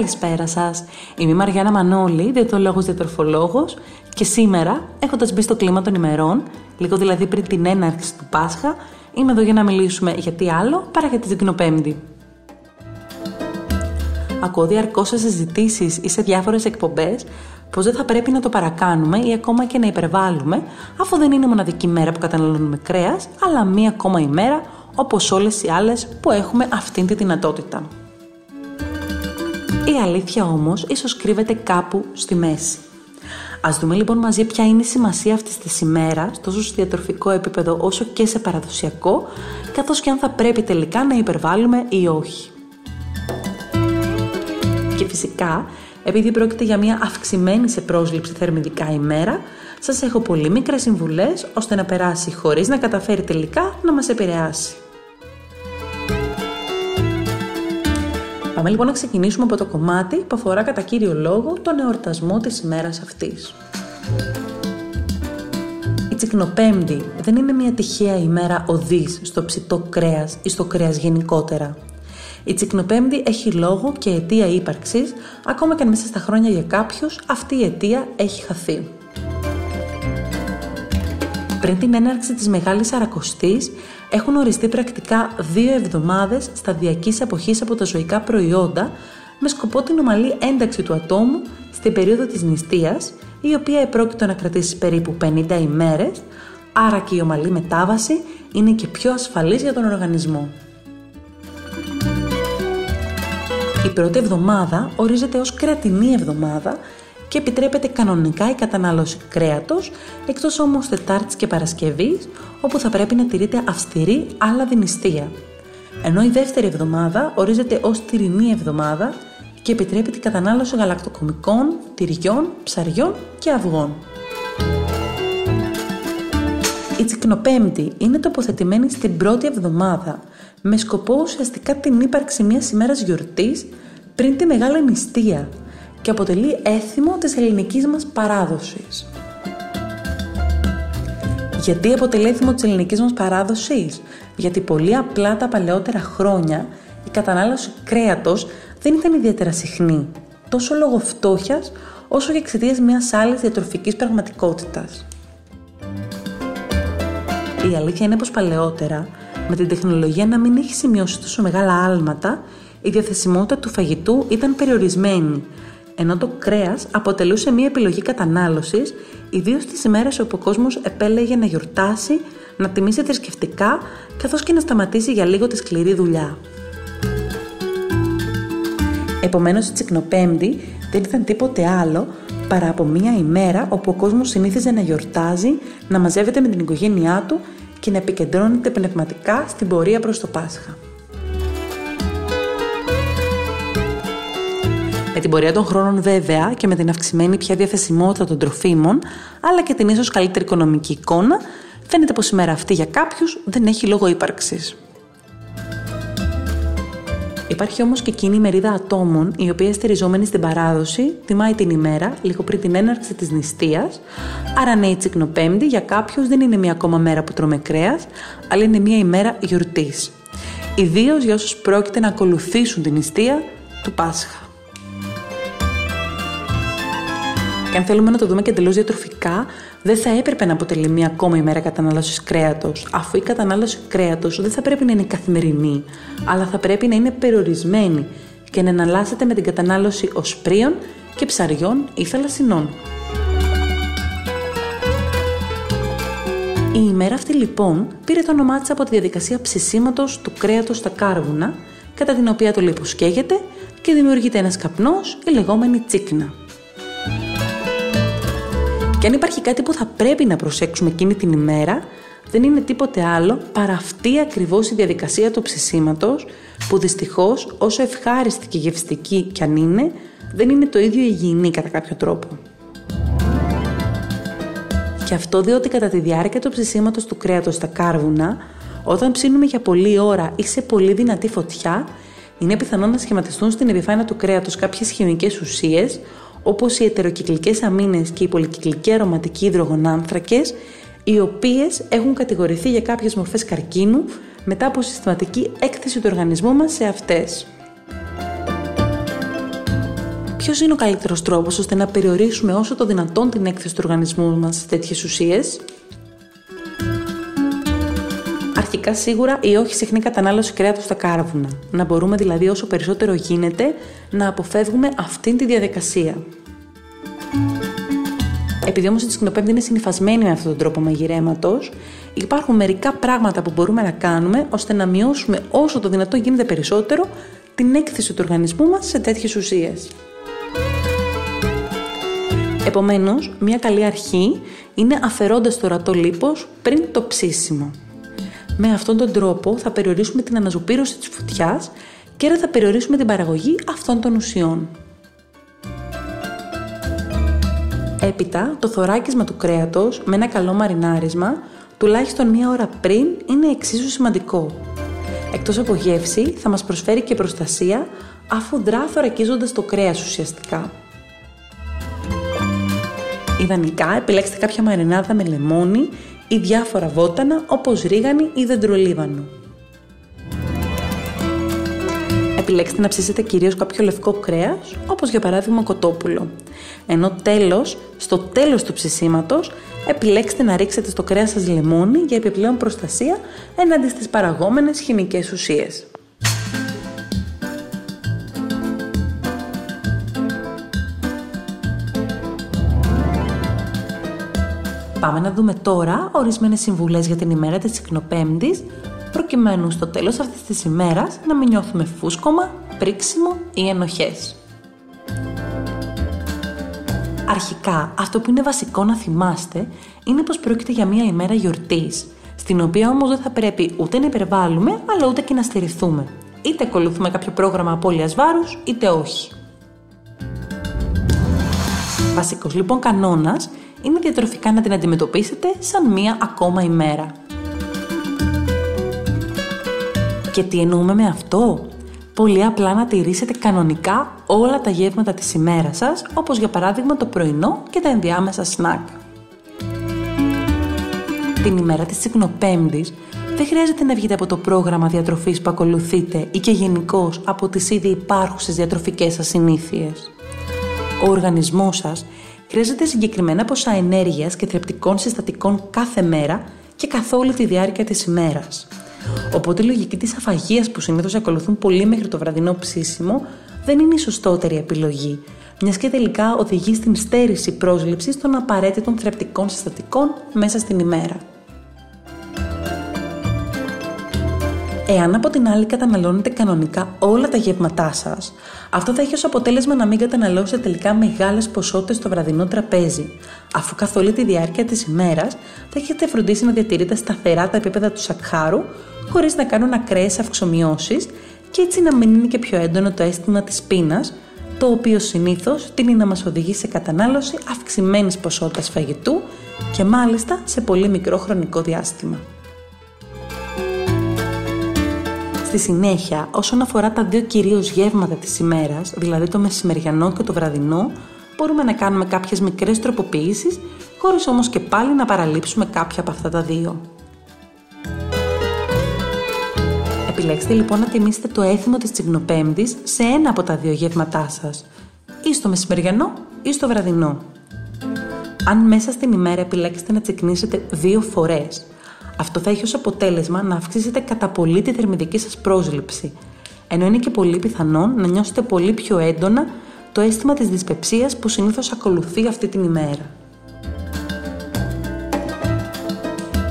Καλησπέρα σας. Είμαι η Μαριάννα Μανώλη, διαιτολόγος διατροφολόγος και σήμερα, έχοντας μπει στο κλίμα των ημερών, λίγο δηλαδή πριν την έναρξη του Πάσχα, είμαι εδώ για να μιλήσουμε για τι άλλο παρά για τη Ζυγνοπέμπτη. Ακούω διαρκώς σε συζητήσεις ή σε διάφορες εκπομπές πως δεν θα πρέπει να το παρακάνουμε ή ακόμα και να υπερβάλλουμε, αφού δεν είναι μοναδική μέρα που καταναλώνουμε κρέας, αλλά μία ακόμα ημέρα όπως όλες οι άλλες που έχουμε αυτήν τη δυνατότητα. Η αλήθεια όμως ίσως κρύβεται κάπου στη μέση. Ας δούμε λοιπόν μαζί ποια είναι η σημασία αυτής της ημέρας, τόσο σε διατροφικό επίπεδο όσο και σε παραδοσιακό, καθώς και αν θα πρέπει τελικά να υπερβάλλουμε ή όχι. Και φυσικά, επειδή πρόκειται για μια αυξημένη σε πρόσληψη θερμιδικά ημέρα, σας έχω πολύ μικρές συμβουλές ώστε να περάσει χωρίς να καταφέρει τελικά να μας επηρεάσει. Πάμε λοιπόν να ξεκινήσουμε από το κομμάτι που αφορά κατά κύριο λόγο τον εορτασμό της ημέρας αυτής. Η Τσικνοπέμπτη δεν είναι μια τυχαία ημέρα οδής στο ψητό κρέας ή στο κρέας γενικότερα. Η Τσικνοπέμπτη έχει λόγο και αιτία ύπαρξης, ακόμα και αν μέσα στα χρόνια για κάποιους αυτή η αιτία έχει χαθεί. Πριν την έναρξη της Μεγάλης Αρακοστής, έχουν οριστεί πρακτικά δύο εβδομάδες σταδιακής αποχής από τα ζωικά προϊόντα με σκοπό την ομαλή ένταξη του ατόμου στην περίοδο της νηστείας, η οποία επρόκειτο να κρατήσει περίπου 50 ημέρες, άρα και η ομαλή μετάβαση είναι και πιο ασφαλής για τον οργανισμό. Η πρώτη εβδομάδα ορίζεται ως κρατινή εβδομάδα και επιτρέπεται κανονικά η κατανάλωση κρέατος, εκτός όμως Τετάρτης και Παρασκευής, όπου θα πρέπει να τηρείται αυστηρή άλλα νηστεία. Ενώ η δεύτερη εβδομάδα ορίζεται ως τυρινή εβδομάδα και επιτρέπεται η κατανάλωση γαλακτοκομικών, τυριών, ψαριών και αυγών. Η Τσικνοπέμπτη είναι τοποθετημένη στην πρώτη εβδομάδα με σκοπό ουσιαστικά την ύπαρξη μιας ημέρας γιορτής πριν τη Μεγάλη Νηστεία και αποτελεί έθιμο της ελληνικής μας παράδοσης. Γιατί αποτελεί έθιμο της ελληνικής μας παράδοσης; Γιατί πολύ απλά τα παλαιότερα χρόνια η κατανάλωση κρέατος δεν ήταν ιδιαίτερα συχνή, τόσο λόγω φτώχειας όσο και εξαιτίας μιας άλλης διατροφικής πραγματικότητας. Η αλήθεια είναι πως παλαιότερα, με την τεχνολογία να μην έχει σημειώσει τόσο μεγάλα άλματα, η διαθεσιμότητα του φαγητού ήταν περιορισμένη ενώ το κρέας αποτελούσε μια επιλογή κατανάλωσης, ιδίως τι ημέρες όπου ο κόσμος επέλεγε να γιορτάσει, να τιμήσει θρησκευτικά, καθώς και να σταματήσει για λίγο τη σκληρή δουλειά. Επομένως, η Τσικνοπέμπτη δεν ήταν τίποτε άλλο παρά από μια ημέρα όπου ο κόσμος συνήθιζε να γιορτάζει, να μαζεύεται με την οικογένειά του και να επικεντρώνεται πνευματικά στην πορεία προς το Πάσχα. Με την πορεία των χρόνων βέβαια και με την αυξημένη πια διαθεσιμότητα των τροφίμων, αλλά και την ίσως καλύτερη οικονομική εικόνα, φαίνεται πως η μέρα αυτή για κάποιους δεν έχει λόγο ύπαρξης. Υπάρχει όμως και εκείνη η μερίδα ατόμων, η οποία στηριζόμενη στην παράδοση, τιμάει την ημέρα λίγο πριν την έναρξη της νηστείας. Άρα, ναι, η Τσικνοπέμπτη για κάποιους δεν είναι μια ακόμα μέρα που τρώμε κρέας, αλλά είναι μια ημέρα γιορτής. Ιδίως για όσους πρόκειται να ακολουθήσουν την νηστεία του Πάσχα. Και αν θέλουμε να το δούμε και εντελώς διατροφικά, δεν θα έπρεπε να αποτελεί μία ακόμα ημέρα κατανάλωσης κρέατος, αφού η κατανάλωση κρέατος δεν θα πρέπει να είναι καθημερινή, αλλά θα πρέπει να είναι περιορισμένη και να εναλλάσσεται με την κατανάλωση οσπρίων και ψαριών ή θαλασσινών. Η ημέρα αυτή λοιπόν πήρε το όνομά της από τη διαδικασία ψησίματος του κρέατος στα κάρβουνα, κατά την οποία το λίπος καίγεται και δημιουργείται ένας καπνός, η λεγόμενη τσίκνα. Και αν υπάρχει κάτι που θα πρέπει να προσέξουμε εκείνη την ημέρα, δεν είναι τίποτε άλλο παρά αυτή ακριβώς η διαδικασία του ψησίματος, που δυστυχώς όσο ευχάριστη και γευστική κι αν είναι, δεν είναι το ίδιο υγιεινή κατά κάποιο τρόπο. Και αυτό διότι κατά τη διάρκεια του ψησίματος του κρέατος στα κάρβουνα, όταν ψήνουμε για πολλή ώρα ή σε πολύ δυνατή φωτιά, είναι πιθανό να σχηματιστούν στην επιφάνεια του κρέατος κάποιες χημικές ουσίες, όπως οι ετεροκυκλικές αμίνες και οι πολυκυκλικοί αρωματικοί υδρογονάνθρακες, οι οποίες έχουν κατηγορηθεί για κάποιες μορφές καρκίνου μετά από συστηματική έκθεση του οργανισμού μας σε αυτές. Ποιος είναι ο καλύτερος τρόπος ώστε να περιορίσουμε όσο το δυνατόν την έκθεση του οργανισμού μας σε τέτοιες ουσίες, Αρχικά σίγουρα η όχι συχνή κατανάλωση κρέατος στα κάρβουνα. Να μπορούμε δηλαδή όσο περισσότερο γίνεται να αποφεύγουμε αυτήν τη διαδικασία. Επειδή όμως η τσικνοπέμπτη είναι συνηθισμένη με αυτόν τον τρόπο μαγειρέματος, υπάρχουν μερικά πράγματα που μπορούμε να κάνουμε ώστε να μειώσουμε όσο το δυνατόν γίνεται περισσότερο την έκθεση του οργανισμού μας σε τέτοιες ουσίες. Επομένως, μια καλή αρχή είναι αφαιρώντας το ρατό λίπος πριν το ψήσιμο. Με αυτόν τον τρόπο θα περιορίσουμε την αναζωπήρωση της φωτιάς και άρα θα περιορίσουμε την παραγωγή αυτών των ουσιών. Έπειτα, το θωράκισμα του κρέατος με ένα καλό μαρινάρισμα, τουλάχιστον μία ώρα πριν, είναι εξίσου σημαντικό. Εκτός από γεύση, θα μας προσφέρει και προστασία, αφού δρά θωρακίζοντας το κρέας ουσιαστικά. Ιδανικά, επιλέξτε κάποια μαρινάδα με λεμόνι ή διάφορα βότανα όπως ρίγανη ή δεντρολίβανο. Επιλέξτε να ψήσετε κυρίως κάποιο λευκό κρέας, όπως για παράδειγμα κοτόπουλο. Ενώ τέλος, στο τέλος του ψησίματος, επιλέξτε να ρίξετε στο κρέας σας λεμόνι για επιπλέον προστασία έναντι στις παραγόμενες χημικές ουσίες. Πάμε να δούμε τώρα ορισμένες συμβουλές για την ημέρα της Συκνοπέμπτης, προκειμένου στο τέλος αυτής της ημέρας να μην νιώθουμε φούσκωμα, πρίξιμο ή ενοχές. Αρχικά, αυτό που είναι βασικό να θυμάστε είναι πως πρόκειται για μια ημέρα γιορτής, στην οποία όμως δεν θα πρέπει ούτε να υπερβάλλουμε, αλλά ούτε και να στερηθούμε. Είτε ακολουθούμε κάποιο πρόγραμμα απώλειας βάρους, είτε όχι. Βασικός λοιπόν κανόνας είναι διατροφικά να την αντιμετωπίσετε σαν μία ακόμα ημέρα. Και τι εννοούμε με αυτό; Πολύ απλά να τηρήσετε κανονικά όλα τα γεύματα της ημέρας σας, όπως για παράδειγμα το πρωινό και τα ενδιάμεσα σνακ. Την ημέρα της Τσικνοπέμπτης δεν χρειάζεται να βγείτε από το πρόγραμμα διατροφής που ακολουθείτε ή και γενικώς από τις ήδη υπάρχουσες διατροφικές σας συνήθειες. Ο οργανισμός σας χρειάζεται συγκεκριμένα ποσά ενέργειας και θρεπτικών συστατικών κάθε μέρα και καθ' όλη τη διάρκεια της ημέρας. Οπότε η λογική της αφαγίας που συνήθως ακολουθούν πολύ μέχρι το βραδινό ψήσιμο δεν είναι η σωστότερη επιλογή, μιας και τελικά οδηγεί στην στέρηση πρόσληψης των απαραίτητων θρεπτικών συστατικών μέσα στην ημέρα. Εάν από την άλλη καταναλώνετε κανονικά όλα τα γεύματά σας, αυτό θα έχει ως αποτέλεσμα να μην καταναλώσετε τελικά μεγάλες ποσότητες στο βραδινό τραπέζι, αφού καθ' όλη τη διάρκεια της ημέρας θα έχετε φροντίσει να διατηρείτε σταθερά τα επίπεδα του σακχάρου, χωρίς να κάνουν ακραίες αυξομοιώσεις και έτσι να μην είναι και πιο έντονο το αίσθημα της πείνας, το οποίο συνήθως τίνει να μας οδηγεί σε κατανάλωση αυξημένης ποσότητας φαγητού και μάλιστα σε πολύ μικρό χρονικό διάστημα. Στη συνέχεια, όσον αφορά τα δύο κυρίως γεύματα της ημέρας, δηλαδή το μεσημεριανό και το βραδινό, μπορούμε να κάνουμε κάποιες μικρές τροποποιήσεις, χωρίς όμως και πάλι να παραλείψουμε κάποια από αυτά τα δύο. Επιλέξτε λοιπόν να τιμήσετε το έθιμο της τσιγνοπέμπτης σε ένα από τα δύο γεύματά σας, ή στο μεσημεριανό ή στο βραδινό. Αν μέσα στην ημέρα επιλέξετε να τσικνήσετε δύο φορές, αυτό θα έχει ως αποτέλεσμα να αυξήσετε κατά πολύ τη θερμιδική σας πρόσληψη, ενώ είναι και πολύ πιθανόν να νιώσετε πολύ πιο έντονα το αίσθημα της δυσπεψίας που συνήθως ακολουθεί αυτή την ημέρα.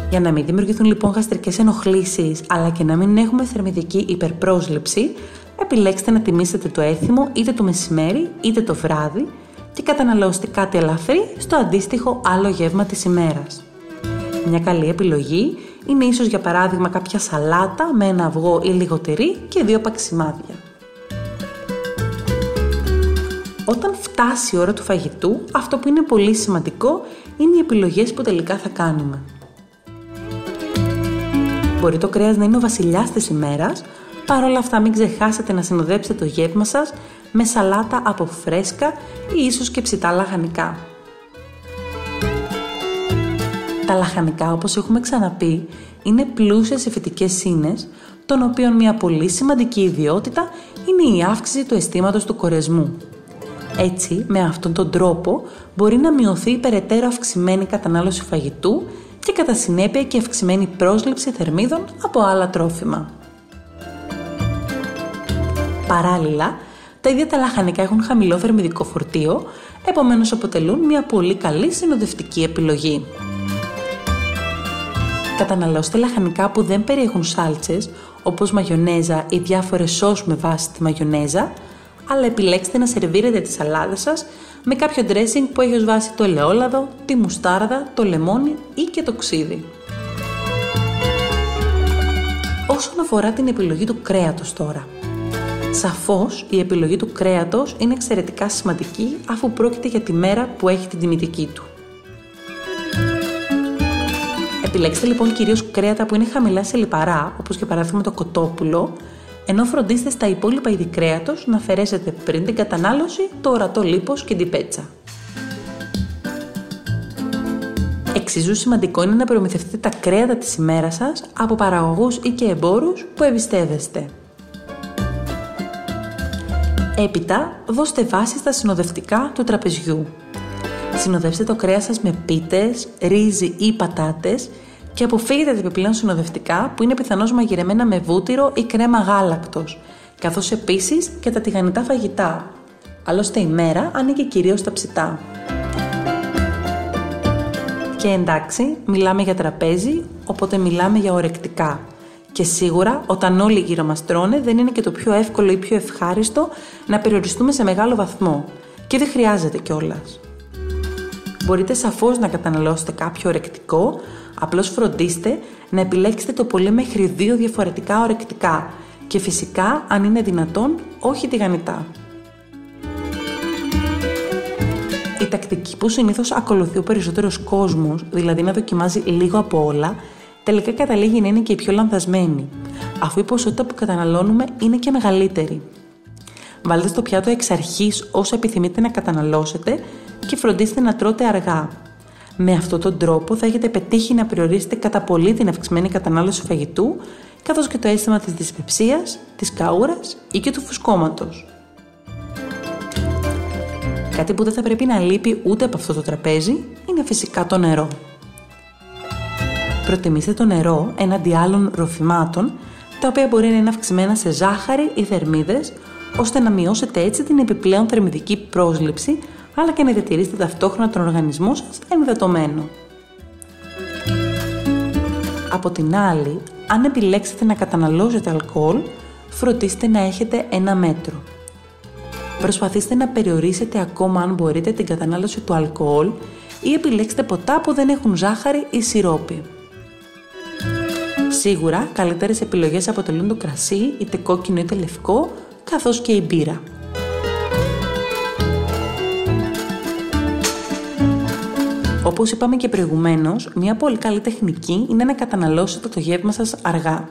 Για να μην δημιουργηθούν λοιπόν γαστρικές ενοχλήσεις, αλλά και να μην έχουμε θερμιδική υπερπρόσληψη, επιλέξτε να τιμήσετε το έθιμο είτε το μεσημέρι είτε το βράδυ και καταναλώστε κάτι ελαφρύ στο αντίστοιχο άλλο γεύμα της ημέρας. Μια καλή επιλογή είναι ίσως για παράδειγμα κάποια σαλάτα με ένα αυγό ή λίγο τυρί και δύο παξιμάδια. Όταν φτάσει η ώρα του φαγητού, αυτό που είναι πολύ σημαντικό είναι οι επιλογές που τελικά θα κάνουμε. Μπορεί το κρέας να είναι ο βασιλιάς της ημέρας, παρόλα αυτά μην ξεχάσετε να συνοδέψετε το γεύμα σας με σαλάτα από φρέσκα ή ίσως και ψητά λαχανικά. Τα λαχανικά, όπως έχουμε ξαναπεί, είναι πλούσια σε φυτικές σύνες, των οποίων μια πολύ σημαντική ιδιότητα είναι η αύξηση του αισθήματος του κορεσμού. Έτσι, με αυτόν τον τρόπο μπορεί να μειωθεί η περαιτέρω αυξημένη κατανάλωση φαγητού και κατά συνέπεια και αυξημένη πρόσληψη θερμίδων από άλλα τρόφιμα. Παράλληλα, τα ίδια τα λαχανικά έχουν χαμηλό θερμιδικό φορτίο, επομένως αποτελούν μια πολύ καλή συνοδευτική επιλογή. Καταναλώστε λαχανικά που δεν περιέχουν σάλτσες, όπως μαγιονέζα ή διάφορες σως με βάση τη μαγιονέζα, αλλά επιλέξτε να σερβίρετε τη σαλάδα σας με κάποιο dressing που έχει ως βάση το ελαιόλαδο, τη μουστάρδα, το λεμόνι ή και το ξύδι. Όσον αφορά την επιλογή του κρέατος τώρα. Σαφώς η επιλογή του κρέατος είναι εξαιρετικά σημαντική αφού πρόκειται για τη μέρα που έχει την τιμητική του. Επιλέξτε λοιπόν κυρίως κρέατα που είναι χαμηλά σε λιπαρά, όπως για παράδειγμα το κοτόπουλο, ενώ φροντίστε στα υπόλοιπα είδη κρέατος να αφαιρέσετε πριν την κατανάλωση το ορατό λίπος και την πέτσα. Εξίσου σημαντικό είναι να προμηθευτείτε τα κρέατα της ημέρας σας από παραγωγούς ή και εμπόρους που εμπιστεύεστε. Έπειτα, δώστε βάση στα συνοδευτικά του τραπεζιού. Συνοδεύστε το κρέας σας με πίτες, ρύζι ή πατάτες και αποφύγετε τα επιπλέον συνοδευτικά που είναι πιθανώς μαγειρεμένα με βούτυρο ή κρέμα γάλακτος, καθώς επίσης και τα τηγανιτά φαγητά. Άλλωστε η μέρα ανήκει κυρίως στα ψητά. Και εντάξει, μιλάμε για τραπέζι, οπότε μιλάμε για ορεκτικά. Και σίγουρα, όταν όλοι γύρω μας τρώνε, δεν είναι και το πιο εύκολο ή πιο ευχάριστο να περιοριστούμε σε μεγάλο βαθμό. Και δεν χρειάζεται κιόλας. Μπορείτε σαφώς να καταναλώσετε κάποιο ορεκτικό, απλώς φροντίστε να επιλέξετε το πολύ μέχρι δύο διαφορετικά ορεκτικά και φυσικά, αν είναι δυνατόν, όχι τηγανιτά. Η τακτική που συνήθως ακολουθεί ο περισσότερος κόσμος, δηλαδή να δοκιμάζει λίγο από όλα, τελικά καταλήγει να είναι και η πιο λανθασμένη, αφού η ποσότητα που καταναλώνουμε είναι και μεγαλύτερη. Βάλτε στο πιάτο εξ αρχής όσα επιθυμείτε να καταναλώσετε και φροντίστε να τρώτε αργά. Με αυτόν τον τρόπο θα έχετε πετύχει να περιορίσετε κατά πολύ την αυξημένη κατανάλωση φαγητού, καθώς και το αίσθημα της δυσπεψίας, της καούρας ή και του φουσκώματος. Κάτι που δεν θα πρέπει να λείπει ούτε από αυτό το τραπέζι είναι φυσικά το νερό. Προτιμήστε το νερό έναντι άλλων ροφημάτων, τα οποία μπορεί να είναι αυξημένα σε ζάχαρη ή θερμίδες, ώστε να μειώσετε έτσι την επιπλέον θερμιδική πρόσληψη, αλλά και να διατηρήσετε ταυτόχρονα τον οργανισμό σας ενδετωμένο. Από την άλλη, αν επιλέξετε να καταναλώσετε αλκοόλ, φροντίστε να έχετε ένα μέτρο. Προσπαθήστε να περιορίσετε ακόμα αν μπορείτε την κατανάλωση του αλκοόλ ή επιλέξτε ποτά που δεν έχουν ζάχαρη ή σιρόπι. Σίγουρα, καλύτερες επιλογές αποτελούν το κρασί, είτε κόκκινο είτε λευκό, καθώς και η μπύρα. Όπως είπαμε και προηγουμένως, μια πολύ καλή τεχνική είναι να καταναλώσετε το γεύμα σας αργά.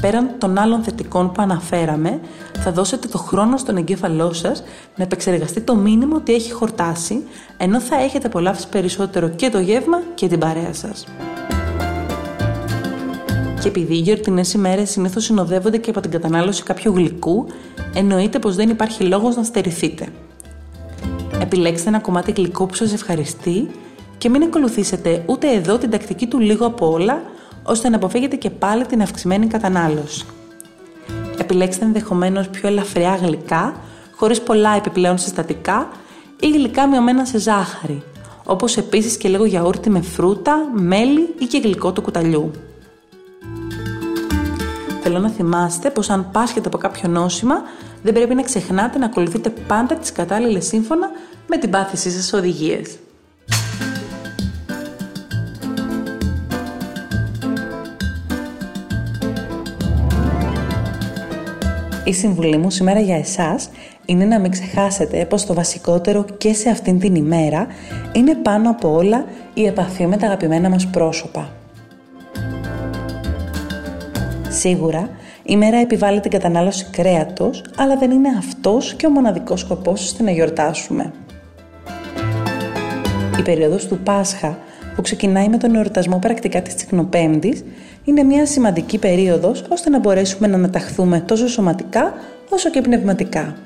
Πέραν των άλλων θετικών που αναφέραμε, θα δώσετε το χρόνο στον εγκέφαλό σας να επεξεργαστεί το μήνυμα ότι έχει χορτάσει, ενώ θα έχετε απολαύσει περισσότερο και το γεύμα και την παρέα σας. Και επειδή οι γιορτινές ημέρες συνήθως συνοδεύονται και από την κατανάλωση κάποιου γλυκού, εννοείται πως δεν υπάρχει λόγος να στερηθείτε. Επιλέξτε ένα κομμάτι γλυκό που σας ευχαριστεί και μην ακολουθήσετε ούτε εδώ την τακτική του λίγο από όλα, ώστε να αποφύγετε και πάλι την αυξημένη κατανάλωση. Επιλέξτε ενδεχομένως πιο ελαφριά γλυκά, χωρίς πολλά επιπλέον συστατικά ή γλυκά μειωμένα σε ζάχαρη, όπως επίσης και λίγο γιαούρτι με φρούτα, μέλι ή και γλυκό του κουταλιού. Θέλω να θυμάστε πως αν πάσχετε από κάποιο νόσημα, δεν πρέπει να ξεχνάτε να ακολουθείτε πάντα τις κατάλληλες σύμφωνα με την πάθησή σας οδηγίες. Η συμβουλή μου σήμερα για εσάς είναι να μην ξεχάσετε πως το βασικότερο και σε αυτήν την ημέρα είναι πάνω από όλα η επαφή με τα αγαπημένα μας πρόσωπα. Σίγουρα, η μέρα επιβάλλει την κατανάλωση κρέατος, αλλά δεν είναι αυτός και ο μοναδικός σκοπός ώστε να γιορτάσουμε. Η περίοδος του Πάσχα, που ξεκινάει με τον εορτασμό πρακτικά της Τσικνοπέμπτης, είναι μια σημαντική περίοδος ώστε να μπορέσουμε να αναταχθούμε τόσο σωματικά όσο και πνευματικά.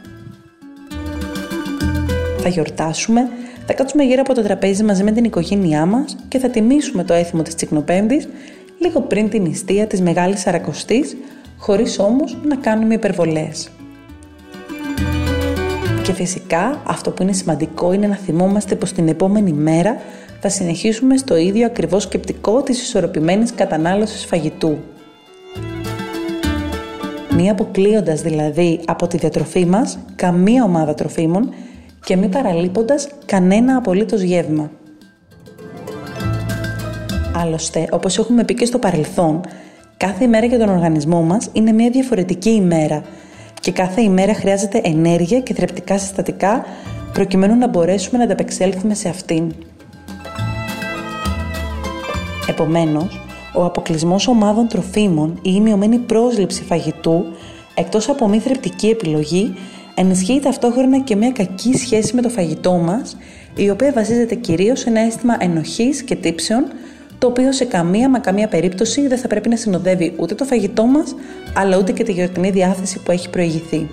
Θα γιορτάσουμε, θα κάτσουμε γύρω από το τραπέζι μαζί με την οικογένειά μας και θα τιμήσουμε το έθιμο της Τσικνοπέμπτης λίγο πριν την νηστεία της Μεγάλης Σαρακοστής, χωρίς όμως να κάνουμε υπερβολές. Και φυσικά αυτό που είναι σημαντικό είναι να θυμόμαστε πως την επόμενη μέρα θα συνεχίσουμε στο ίδιο ακριβώς σκεπτικό της ισορροπημένης κατανάλωσης φαγητού. Μη αποκλείοντας δηλαδή από τη διατροφή μας καμία ομάδα τροφίμων και μη παραλείποντας κανένα απολύτως γεύμα. Άλλωστε, όπως έχουμε πει και στο παρελθόν, κάθε ημέρα για τον οργανισμό μας είναι μια διαφορετική ημέρα και κάθε ημέρα χρειάζεται ενέργεια και θρεπτικά συστατικά προκειμένου να μπορέσουμε να ανταπεξέλθουμε σε αυτήν. Επομένως, ο αποκλεισμός ομάδων τροφίμων ή η μειωμένη πρόσληψη φαγητού, εκτός από μη θρεπτική επιλογή, ενισχύει ταυτόχρονα και μια κακή σχέση με το φαγητό μας, η οποία βασίζεται κυρίως σε ένα αίσθημα ενοχής και τύψεων, το οποίο σε καμία μα καμία περίπτωση δεν θα πρέπει να συνοδεύει ούτε το φαγητό μας, αλλά ούτε και τη γιορτινή διάθεση που έχει προηγηθεί.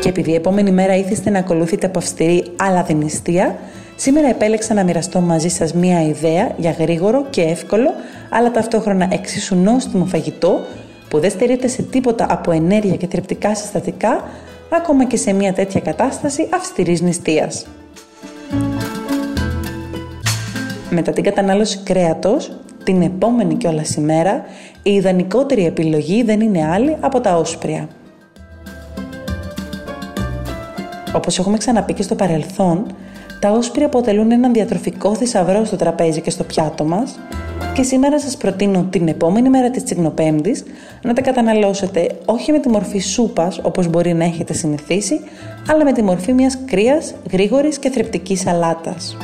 Και επειδή η επόμενη μέρα ήθιστε να ακολουθείτε από αυστηρή αλλά δεν Σήμερα επέλεξα να μοιραστώ μαζί σας μία ιδέα για γρήγορο και εύκολο, αλλά ταυτόχρονα εξίσου νόστιμο φαγητό που δεν στερείται σε τίποτα από ενέργεια και θρεπτικά συστατικά, ακόμα και σε μία τέτοια κατάσταση αυστηρής νηστείας. Μετά την κατανάλωση κρέατος, την επόμενη κιόλας ημέρα, η ιδανικότερη επιλογή δεν είναι άλλη από τα όσπρια. Όπως έχουμε ξαναπεί και στο παρελθόν, τα όσπρια αποτελούν έναν διατροφικό θησαυρό στο τραπέζι και στο πιάτο μας και σήμερα σας προτείνω την επόμενη μέρα της Τσιγνοπέμπτης να τα καταναλώσετε όχι με τη μορφή σούπας όπως μπορεί να έχετε συνηθίσει, αλλά με τη μορφή μιας κρύας, γρήγορης και θρεπτικής σαλάτας.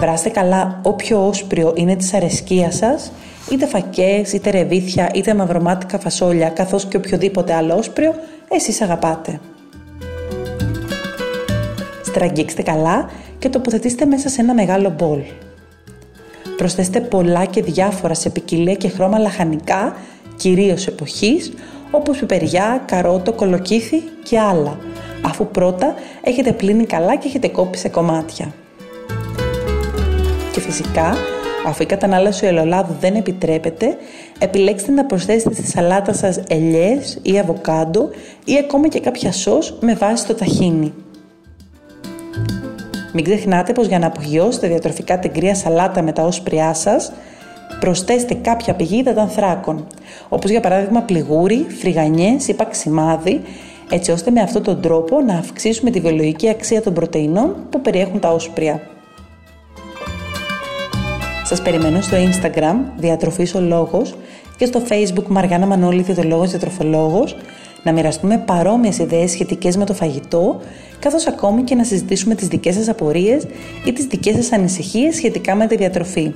Βράστε καλά όποιο όσπριο είναι της αρεσκίας σας, είτε φακές, είτε ρεβίθια, είτε μαυρομάτικα φασόλια, καθώς και οποιοδήποτε άλλο όσπριο εσείς αγαπάτε. Στραγγίξτε καλά και τοποθετήστε μέσα σε ένα μεγάλο μπολ. Προσθέστε πολλά και διάφορα σε ποικιλία και χρώμα λαχανικά, κυρίως εποχής, όπως πιπεριά, καρότο, κολοκύθι και άλλα, αφού πρώτα έχετε πλύνει καλά και έχετε κόψει σε κομμάτια. Και φυσικά, αφού η κατανάλωση ελαιολάδου δεν επιτρέπεται, επιλέξτε να προσθέσετε στη σαλάτα σας ελιές ή αβοκάντο ή ακόμα και κάποια σως με βάση το ταχίνι. Μην ξεχνάτε πως για να απογειώσετε διατροφικά την κρύα σαλάτα με τα όσπριά σας, προσθέστε κάποια πηγή υδατανθράκων, όπως για παράδειγμα πληγούρι, φρυγανιές ή παξιμάδι, έτσι ώστε με αυτόν τον τρόπο να αυξήσουμε τη βιολογική αξία των πρωτεϊνών που περιέχουν τα όσπρια. Σας περιμένω στο Instagram Διατροφής ο Λόγος και στο Facebook Μαριάννα Μανώλη Διατροφολόγος Διατροφολόγος να μοιραστούμε παρόμοιες ιδέες σχετικές με το φαγητό, καθώς ακόμη και να συζητήσουμε τις δικές σας απορίες ή τις δικές σας ανησυχίες σχετικά με τη διατροφή.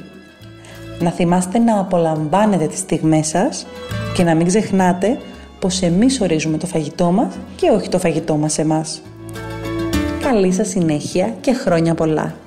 Να θυμάστε να απολαμβάνετε τις στιγμές σας και να μην ξεχνάτε πως εμείς ορίζουμε το φαγητό μας και όχι το φαγητό μας εμάς. Καλή σας συνέχεια και χρόνια πολλά!